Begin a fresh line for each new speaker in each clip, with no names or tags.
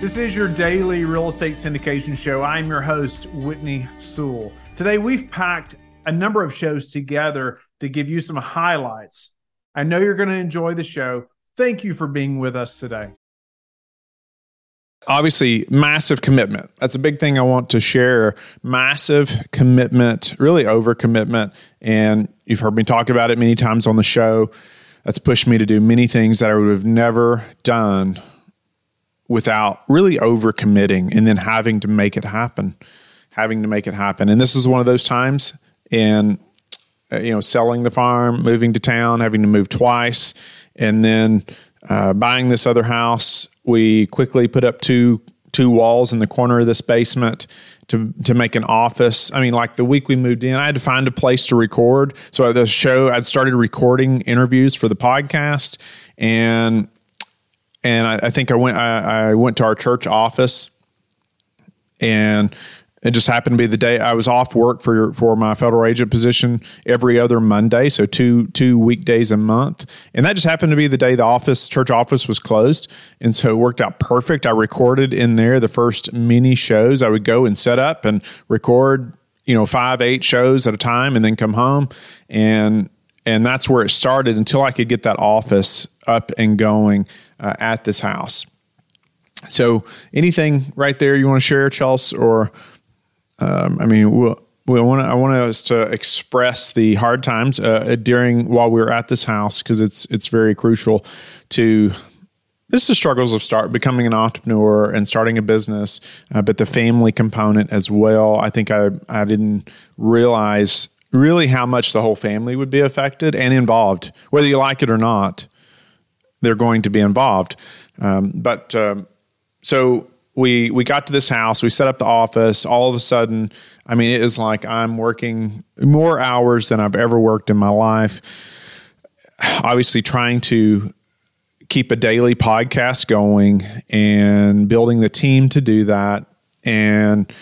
This is your daily real estate syndication show. I'm your host, Whitney Sewell. Today, we've packed a number of shows together to give you some highlights. I know you're going to enjoy the show. Thank you for being with us today.
Obviously, massive commitment. That's a big thing I want to share. Massive commitment, really over commitment. And you've heard me talk about it many times on the show. That's pushed me to do many things that I would have never done without really overcommitting and then having to make it happen, having to make it happen. And this is one of those times. And uh, you know, selling the farm, moving to town, having to move twice, and then uh, buying this other house. We quickly put up two two walls in the corner of this basement to to make an office. I mean, like the week we moved in, I had to find a place to record. So the show, I'd started recording interviews for the podcast, and and I, I think I went I, I went to our church office, and it just happened to be the day I was off work for for my federal agent position every other Monday, so two two weekdays a month, and that just happened to be the day the office church office was closed, and so it worked out perfect. I recorded in there the first mini shows. I would go and set up and record, you know, five eight shows at a time, and then come home and and that's where it started until I could get that office up and going uh, at this house. So, anything right there you want to share, Chelsea, or um, I mean, we want I want us to express the hard times uh, during while we were at this house because it's it's very crucial to this is the struggles of start becoming an entrepreneur and starting a business, uh, but the family component as well. I think I I didn't realize really how much the whole family would be affected and involved, whether you like it or not. They're going to be involved, um, but um, so we we got to this house we set up the office. All of a sudden i mean it is like i'm working more hours than i've ever worked in my life. Obviously trying to keep a daily podcast going and building the team to do that and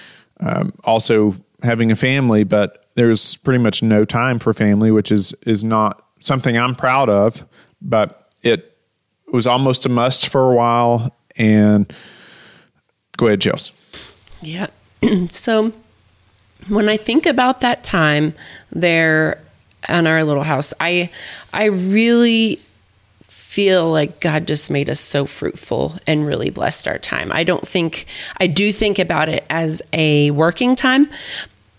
um, also having a family but there's pretty much no time for family which is is not something i'm proud of but it was almost a must for a while and Go ahead, Chelsea.
Yeah. so when I think about that time there on our little house, I I really feel like God just made us so fruitful and really blessed our time. I don't think I do think about it as a working time,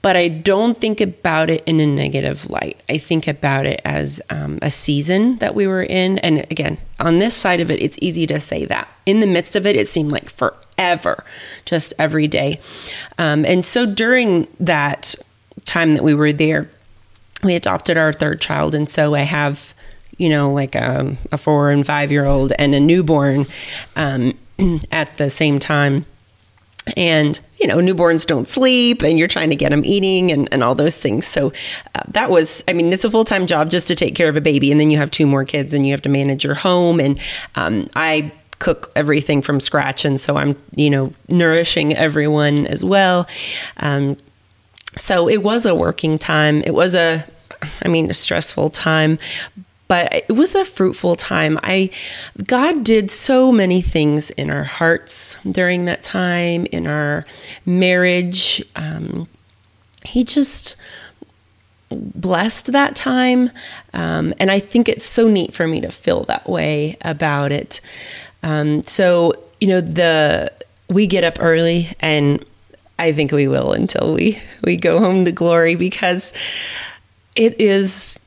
but I don't think about it in a negative light. I think about it as um, a season that we were in. And again, on this side of it, it's easy to say that. In the midst of it, it seemed like forever, just every day. Um, and so during that time that we were there, we adopted our third child. And so I have, you know, like a, um, a four and five year old and a newborn um, at the same time. And you know, newborns don't sleep and you're trying to get them eating and, and all those things. So uh, that was, I mean, it's a full time job just to take care of a baby. And then you have two more kids and you have to manage your home. And um, I cook everything from scratch. And so I'm, you know, nourishing everyone as well. Um, so it was a working time. It was a, I mean, a stressful time, but it was a fruitful time. I God did so many things in our hearts during that time, in our marriage. Um, he just blessed that time, um, and I think it's so neat for me to feel that way about it. Um, so you know the we get up early and I think we will until we we go home to glory because it is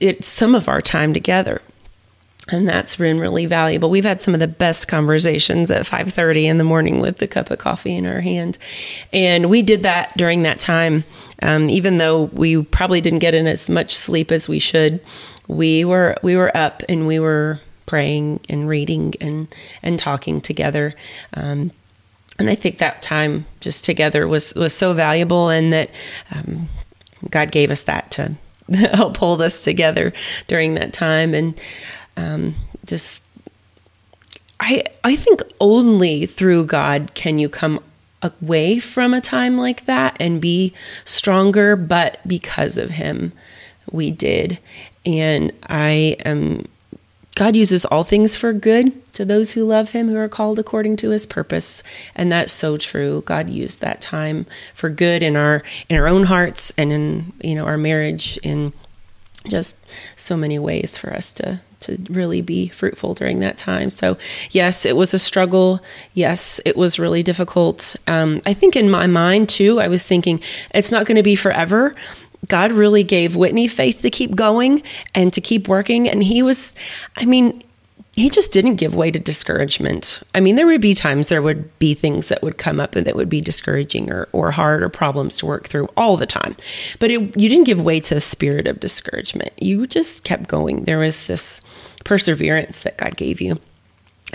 it's some of our time together. And that's been really valuable. We've had some of the best conversations at 5.30 in the morning with the cup of coffee in our hand. And we did that during that time. Um, even though we probably didn't get in as much sleep as we should we were we were up and we were praying and reading and and talking together. Um, and I think that time just together was was so valuable, and that um, God gave us that to help hold us together during that time. And um, just I I think only through God can you come away from a time like that and be stronger but because of him we did. And I am God uses all things for good to those who love him, who are called according to his purpose. And that's so true. God used that time for good in our in our own hearts and in, you know, our marriage in just so many ways for us to to really be fruitful during that time. So, yes, it was a struggle. Yes, it was really difficult. Um, I think in my mind, too, I was thinking it's not going to be forever. God really gave Whitney faith to keep going and to keep working. And he was, I mean, he just didn't give way to discouragement. I mean, there would be times there would be things that would come up and that would be discouraging or, or hard or problems to work through all the time. But it, you didn't give way to a spirit of discouragement. You just kept going. There was this perseverance that God gave you.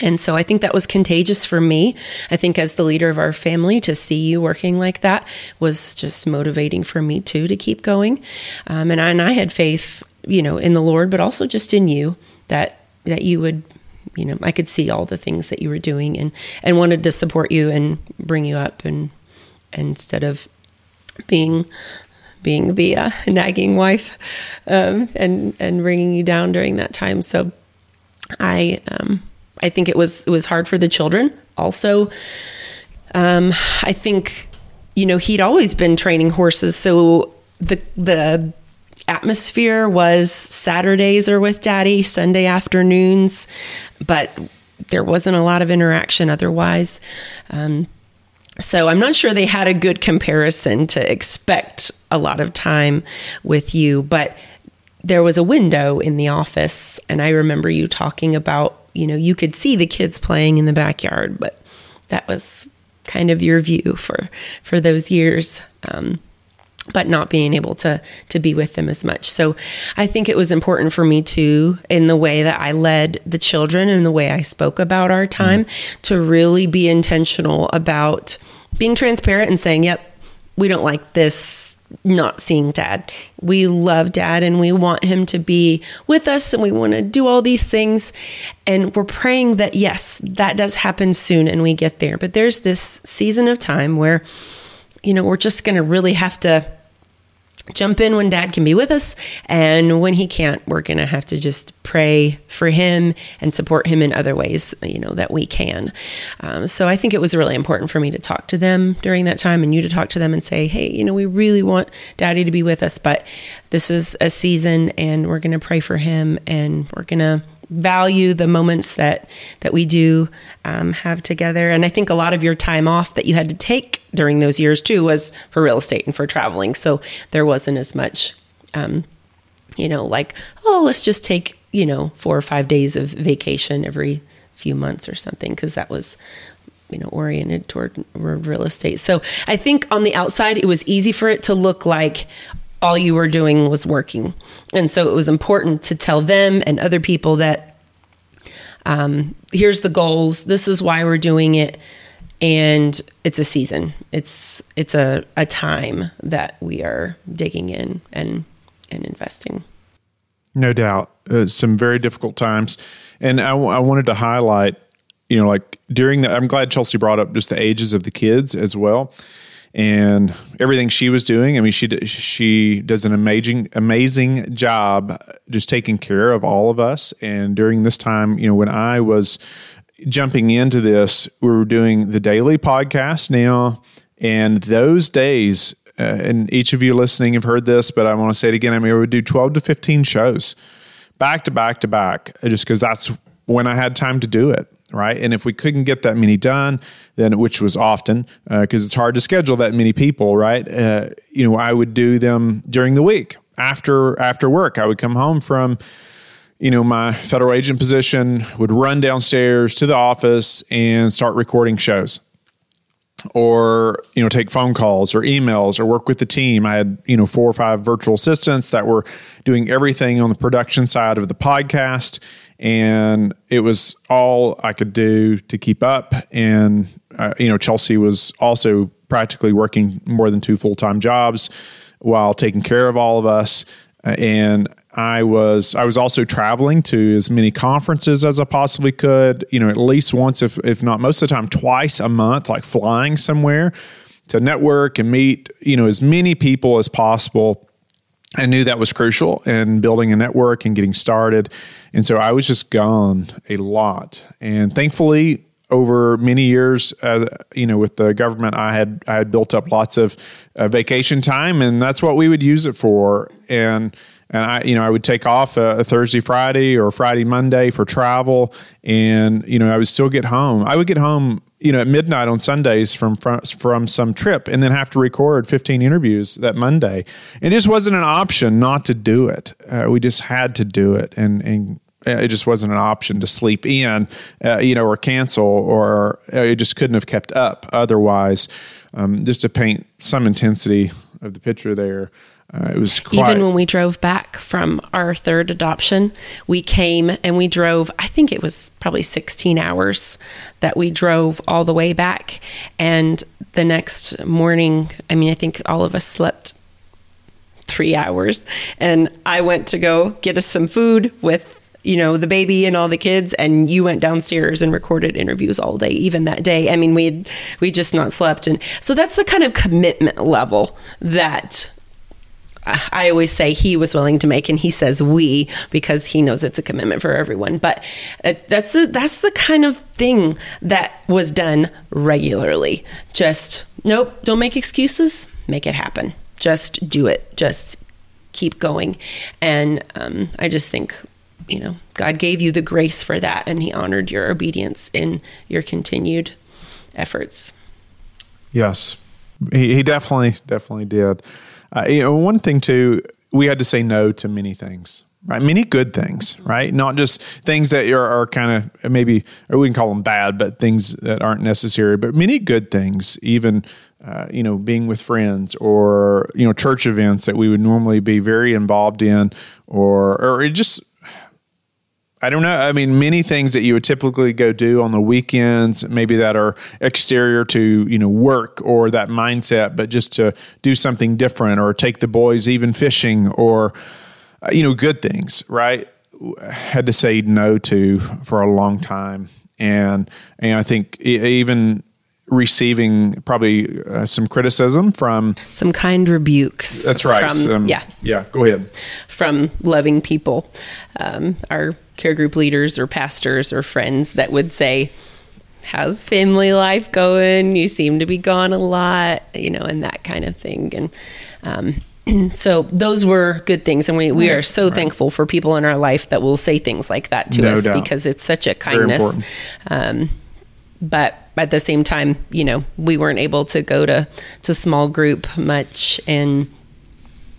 And so I think that was contagious for me. I think as the leader of our family, to see you working like that was just motivating for me too to keep going. Um, and, I, and I had faith, you know, in the Lord, but also just in you that that you would, you know, I could see all the things that you were doing and and wanted to support you and bring you up and, and instead of being being the uh, nagging wife um, and and bringing you down during that time. So I um, I think it was it was hard for the children. Also, um, I think you know he'd always been training horses, so the the atmosphere was Saturdays are with Daddy, Sunday afternoons, but there wasn't a lot of interaction otherwise. Um, so I'm not sure they had a good comparison to expect a lot of time with you, but there was a window in the office and I remember you talking about, you know, you could see the kids playing in the backyard, but that was kind of your view for for those years. Um, but not being able to to be with them as much. So I think it was important for me to in the way that I led the children and the way I spoke about our time mm-hmm. to really be intentional about being transparent and saying, "Yep, we don't like this not seeing dad. We love dad and we want him to be with us and we want to do all these things. And we're praying that, yes, that does happen soon and we get there. But there's this season of time where, you know, we're just going to really have to jump in when dad can be with us. And when he can't, we're going to have to just pray for him and support him in other ways, you know, that we can. Um, so I think it was really important for me to talk to them during that time and you to talk to them and say, hey, you know, we really want daddy to be with us, but this is a season and we're going to pray for him and we're going to value the moments that that we do um, have together. And I think a lot of your time off that you had to take during those years too was for real estate and for traveling. So there wasn't as much, um, you know, like oh, let's just take you know four or five days of vacation every few months or something because that was you know oriented toward real estate so i think on the outside it was easy for it to look like all you were doing was working. And so it was important to tell them and other people that um, here's the goals, this is why we're doing it. And it's a season. It's it's a, a time that we are digging in and and investing.
No doubt, uh, some very difficult times, and I, w- I wanted to highlight, you know, like during the. I'm glad Chelsea brought up just the ages of the kids as well and everything she was doing. I mean, she she does an amazing amazing job just taking care of all of us. And during this time, you know, when I was jumping into this, we were doing the daily podcast now, and those days. Uh, and each of you listening have heard this, but I want to say it again. I mean, we would do 12 to 15 shows back to back to back, just because that's when I had time to do it right? And if we couldn't get that many done, then which was often because uh, it's hard to schedule that many people, right? Uh, you know, I would do them during the week after after work. I would come home from you know my federal agent position, would run downstairs to the office and start recording shows or you know take phone calls or emails or work with the team i had you know four or five virtual assistants that were doing everything on the production side of the podcast and it was all I could do to keep up. And uh, you know, Chelsea was also practically working more than two full time jobs while taking care of all of us. Uh, and I was I was also traveling to as many conferences as I possibly could. You know, at least once, if if not most of the time, twice a month, like flying somewhere to network and meet you know as many people as possible I knew that was crucial in building a network and getting started. And so I was just gone a lot. And thankfully, over many years, uh, you know, with the government, I had I had built up lots of uh, vacation time, and that's what we would use it for. And and I, you know, I would take off a, a, Thursday, Friday, or Friday, Monday for travel, and you know, I would still get home. I would get home, you know, at midnight on Sundays from from, from some trip, and then have to record 15 interviews that Monday. It just wasn't an option not to do it. Uh, we just had to do it, and and it just wasn't an option to sleep in, uh, you know, or cancel, or uh, it just couldn't have kept up otherwise. Um, just to paint some intensity of the picture there. Uh, it was quite,
even when we drove back from our third adoption, we came and we drove. I think it was probably 16 hours that we drove all the way back. And the next morning, I mean, I think all of us slept three hours. And I went to go get us some food with you know the baby and all the kids and you went downstairs and recorded interviews all day even that day i mean we we just not slept and so that's the kind of commitment level that I always say he was willing to make, and he says we because he knows it's a commitment for everyone. But uh, that's the that's the kind of thing that was done regularly. Just nope, don't make excuses, make it happen. Just do it. Just keep going. And um, I just think you know, God gave you the grace for that and he honored your obedience in your continued efforts.
Yes. He, he definitely, definitely did. Uh, you know, one thing too, we had to say no to many things, right? Many good things, right? Not just things that are, are kind of maybe, or we can call them bad, but things that aren't necessary, but many good things, even, uh, you know, being with friends or, you know, church events that we would normally be very involved in or, or just, I don't know. I mean, many things that you would typically go do on the weekends, maybe that are exterior to, you know, work or that mindset, but just to do something different or take the boys even fishing or, uh, you know, good things, right? Had to say no to for a long time. And, and I think even receiving probably uh, some criticism from
some kind rebukes.
That's right. From, yeah. Yeah. Go ahead.
From loving people. Um, our care group leaders or pastors or friends that would say, How's family life going? You seem to be gone a lot, you know, and that kind of thing. And um, so those were good things. And we, we are so right. thankful for people in our life that will say things like that to no us doubt. because it's such a kindness. Um, but at the same time, you know, we weren't able to go to, to small group much and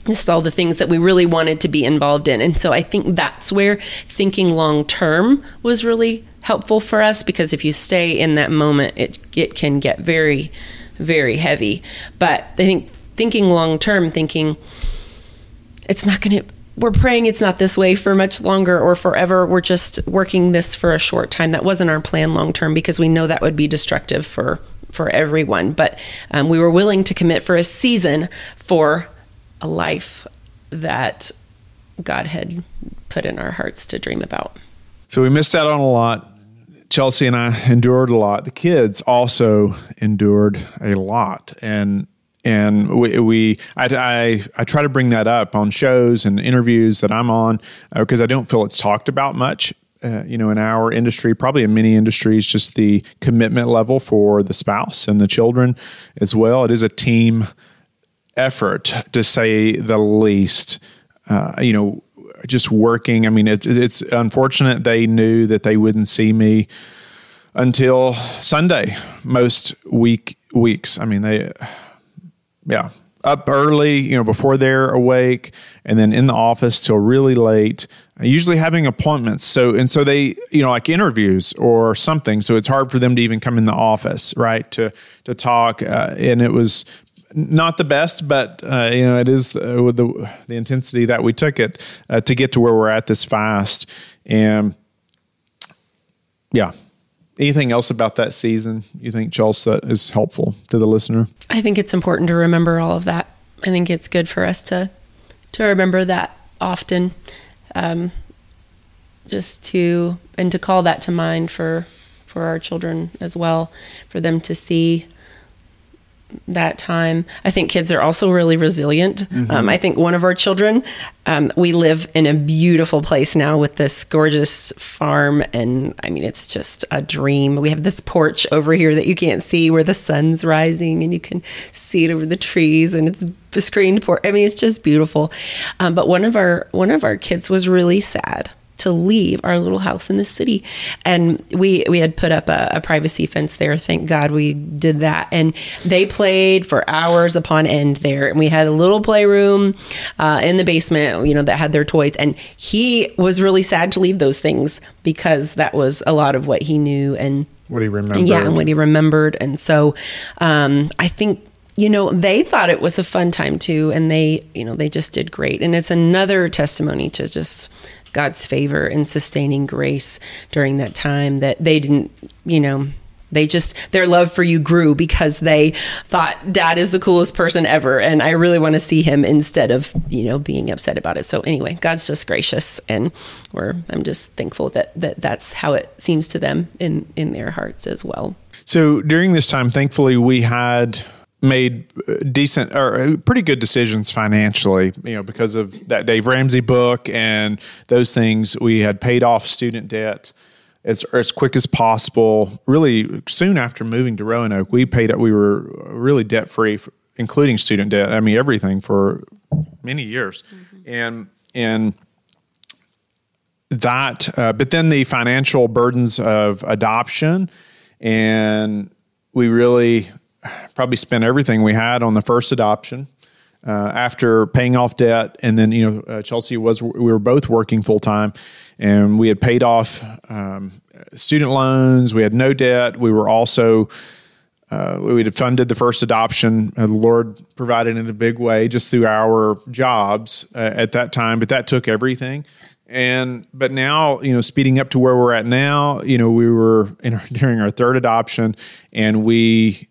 just all the things that we really wanted to be involved in. And so I think that's where thinking long term was really helpful for us because if you stay in that moment, it it can get very, very heavy. But I think thinking long term, thinking it's not going to we're praying it's not this way for much longer or forever. We're just working this for a short time. That wasn't our plan long term because we know that would be destructive for for everyone. But um, we were willing to commit for a season for a life that God had put in our hearts to dream about.
So we missed out on a lot. Chelsea and I endured a lot. The kids also endured a lot, and and we, we I, I, I try to bring that up on shows and interviews that I'm on because uh, I don't feel it's talked about much. Uh, you know, in our industry, probably in many industries, just the commitment level for the spouse and the children as well. It is a team effort to say the least. Uh, you know, just working. I mean, it's it's unfortunate they knew that they wouldn't see me until Sunday most week weeks. I mean, they yeah up early, you know, before they're awake, and then in the office till really late. Usually having appointments, so and so they, you know, like interviews or something. So it's hard for them to even come in the office, right, to to talk. Uh, and it was not the best, but uh, you know it is uh, with the the intensity that we took it uh, to get to where we're at this fast. And yeah, anything else about that season you think, Chelsea, that is helpful to the listener?
I think it's important to remember all of that. I think it's good for us to to remember that often, um, just to and to call that to mind for for our children as well, for them to see that time. I think kids are also really resilient.
Mm-hmm.
Um, I think one of our children, um, we live in a beautiful place now with this gorgeous farm. And I mean, it's just a dream. We have this porch over here that you can't see where the sun's rising and you can see it over the trees and it's a screened porch. I mean, it's just beautiful. Um, but one of our, one of our kids was really sad to leave our little house in the city. And we we had put up a, a, privacy fence there. Thank God we did that. And they played for hours upon end there. And we had a little playroom uh, in the basement, you know, that had their toys. And he was really sad to leave those things because that was a lot of what he knew and
what he remembered.
Yeah, and what he remembered. And so um, I think you know they thought it was a fun time too and they you know they just did great and it's another testimony to just God's favor and sustaining grace during that time that they didn't, you know, they just their love for you grew because they thought dad is the coolest person ever and I really want to see him instead of, you know, being upset about it. So anyway, God's just gracious and we're I'm just thankful that that that's how it seems to them in in their hearts as well.
So during this time thankfully we had made decent or pretty good decisions financially, you know, because of that Dave Ramsey book and those things. We had paid off student debt as as quick as possible. Really, soon after moving to Roanoke, we paid. We were really debt free, including student debt. I mean, everything for many years, mm-hmm. and and that. Uh, but then the financial burdens of adoption, and we really probably spent everything we had on the first adoption. Uh, after paying off debt, and then you know uh, Chelsea was we were both working full time, and we had paid off um, student loans. We had no debt. We were also uh, we had funded the first adoption. Uh, the Lord provided in a big way just through our jobs uh, at that time, but that took everything. And but now you know speeding up to where we're at now, you know we were in our, during our third adoption, and we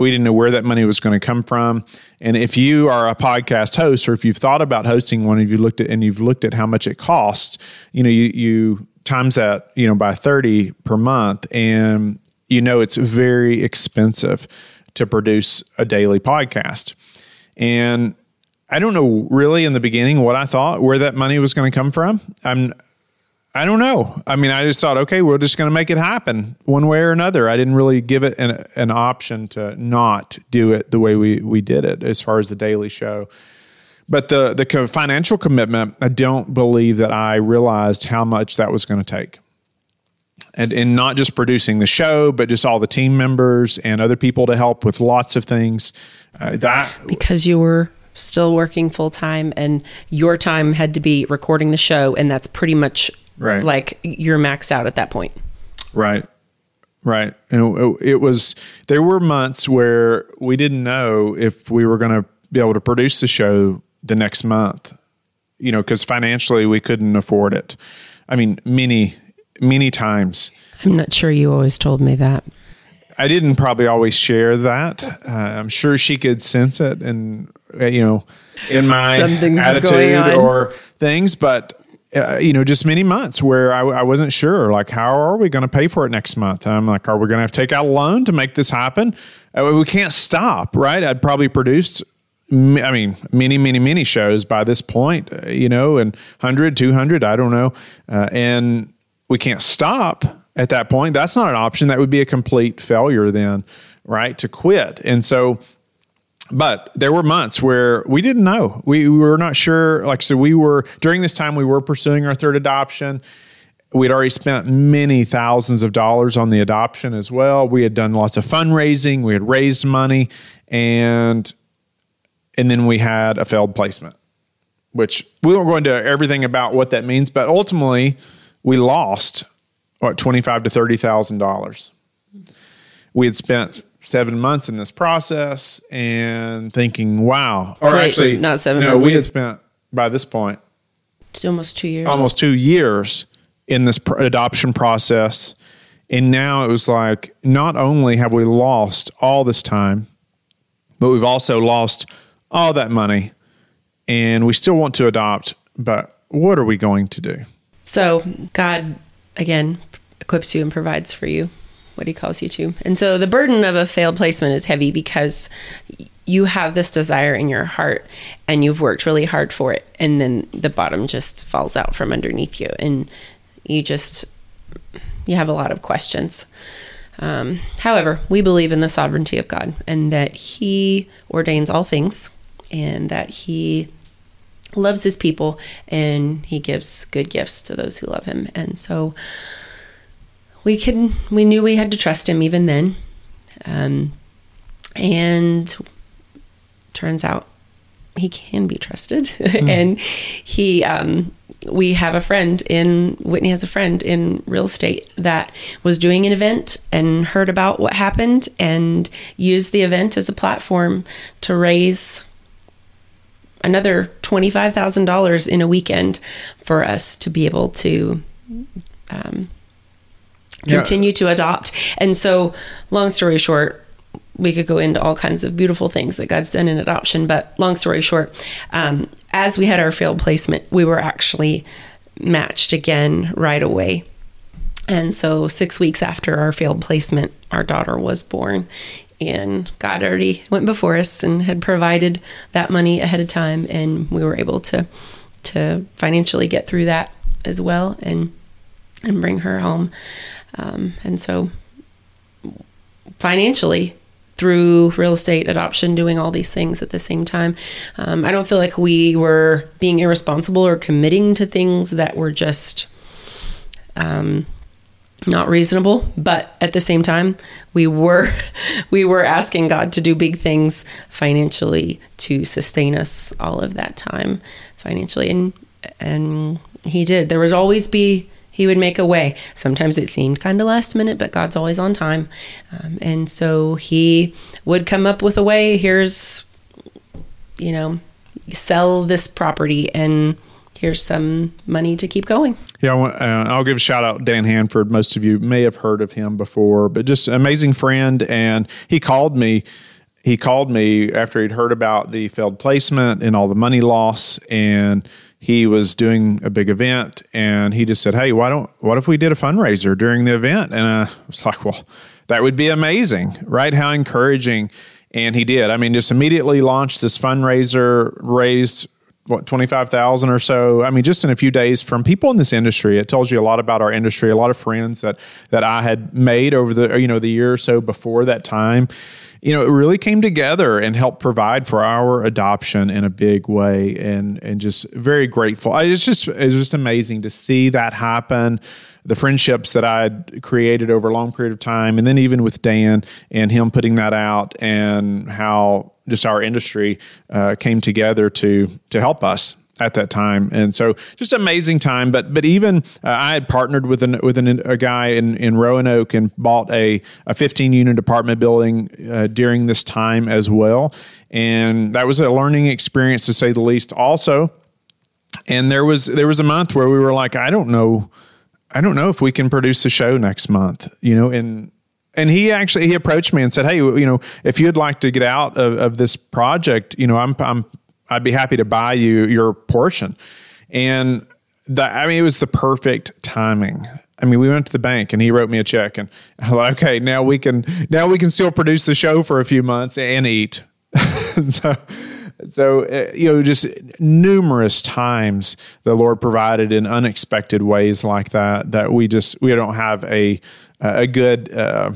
we didn't know where that money was going to come from. And if you are a podcast host, or if you've thought about hosting one, if you looked at and you've looked at how much it costs, you know, you, you times that you know by thirty per month, and you know it's very expensive to produce a daily podcast. And I don't know really in the beginning what I thought where that money was going to come from. I'm I don't know. I mean, I just thought, okay, we're just going to make it happen one way or another. I didn't really give it an, an option to not do it the way we, we did it as far as the daily show. But the, the financial commitment, I don't believe that I realized how much that was going to take. And, and not just producing the show, but just all the team members and other people to help with lots of things. Uh, that
because you were still working full time and your time had to be recording the show and that's pretty much
Right.
Like you're maxed out at that point.
Right. Right. And it was, there were months where we didn't know if we were going to be able to produce the show the next month, you know, because financially we couldn't afford it. I mean, many, many times.
I'm not sure you always told me that.
I didn't probably always share that. Uh, I'm sure she could sense it and, uh, you know, in my attitude or things, but uh, you know, just many months where I, I wasn't sure, like, how are we going to pay for it next month? I'm like, are we going to have to take out a loan to make this happen? Uh, we can't stop, right? I'd probably produced, I mean, many, many, many shows by this point, uh, you know, and 100, 200, I don't know. Uh, and we can't stop at that point. That's not an option. That would be a complete failure then, right? To quit. And so but there were months where we didn't know. We, we were not sure. Like so, we were during this time we were pursuing our third adoption. We'd already spent many thousands of dollars on the adoption as well. We had done lots of fundraising. We had raised money, and and then we had a failed placement, which we won't go into everything about what that means. But ultimately, we lost what twenty five to thirty thousand dollars. We had spent seven months in this process and thinking, wow.
Or Wait, actually, not seven
no,
months.
we had spent by this point it's
almost two years.
Almost two years in this pr- adoption process. And now it was like, not only have we lost all this time, but we've also lost all that money and we still want to adopt, but what are we going to do?
So, God, again, equips you and provides for you what he calls you to. And so the burden of a failed placement is heavy because you have this desire in your heart and you've worked really hard for it and then the bottom just falls out from underneath you and you just you have a lot of questions. Um, however, we believe in the sovereignty of God and that He ordains all things and that He loves His people and He gives good gifts to those who love Him. And so we can we knew we had to trust Him even then, um, and turns out he can be trusted, mm. and he um, we have a friend in Whitney has a friend in real estate that was doing an event and heard about what happened and used the event as a platform to raise another $25,000 in a weekend for us to be able to um, continue yeah. to adopt. And so, long story short, we could go into all kinds of beautiful things that God's done in adoption. But long story short, um, as we had our failed placement, we were actually matched again right away. And so, six weeks after our failed placement, our daughter was born. And God already went before us and had provided that money ahead of time, and we were able to to financially get through that as well, and and bring her home. Um, and so, financially, through real estate adoption, doing all these things at the same time. Um, I don't feel like we were being irresponsible or committing to things that were just um, not reasonable. But at the same time, we were we were asking God to do big things financially to sustain us all of that time financially, and and He did. There would always be he would make a way. Sometimes it seemed kind of last minute, but God's always on time. Um, and so he would come up with a way. Here's, you know, sell this property and here's some money to keep going.
Yeah, uh, I'll give a shout out Dan Handford. Most of you may have heard of him before, but just amazing friend. And he called me. He called me after he'd heard about the failed placement and all the money loss, and he was doing a big event and he just said, Hey, why don't, what if we did a fundraiser during the event? And I was like, Well, that would be amazing, right? How encouraging. And he did. I mean, just immediately launched this fundraiser, raised what 25,000 or so. I mean, just in a few days from people in this industry. It tells you a lot about our industry, a lot of friends that that I had made over the you know the year or so before that time you know, it really came together and helped provide for our adoption in a big way, and and just very grateful. It's just it's just amazing to see that happen. The friendships that I had created over a long period of time, and then even with Dan and him putting that out, and how just our industry uh, came together to to help us at that time, and so just amazing time. But but even uh, I had partnered with an with an, a guy in in Roanoke and bought a a 15 unit apartment building uh, during this time as well, and that was a learning experience to say the least. Also, and there was there was a month where we were like, I don't know, I don't know if we can produce a show next month, you know, and and he actually he approached me and said, "Hey, you know, if you'd like to get out of, of this project, you know, I'm I'm I'd be happy to buy you your portion. And that, I mean, it was the perfect timing. I mean, we went to the bank and he wrote me a check, and I'm like, okay, now we can now we can still produce the show for a few months and eat. so, so uh, you know, just numerous times the Lord provided in unexpected ways like that. That we just we don't have a a good. Uh,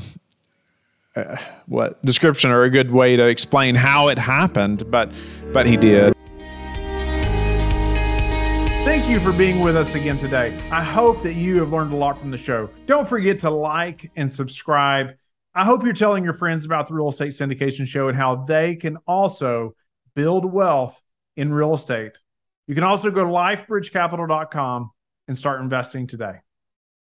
uh, what description or a good way to explain how it happened, but but he did.
Thank you for being with us again today. I hope that you have learned a lot from the show. Don't forget to like and subscribe. I hope you're telling your friends about the Real Estate Syndication Show and how they can also build wealth in real estate. You can also go to lifebridgecapital.com and start investing today.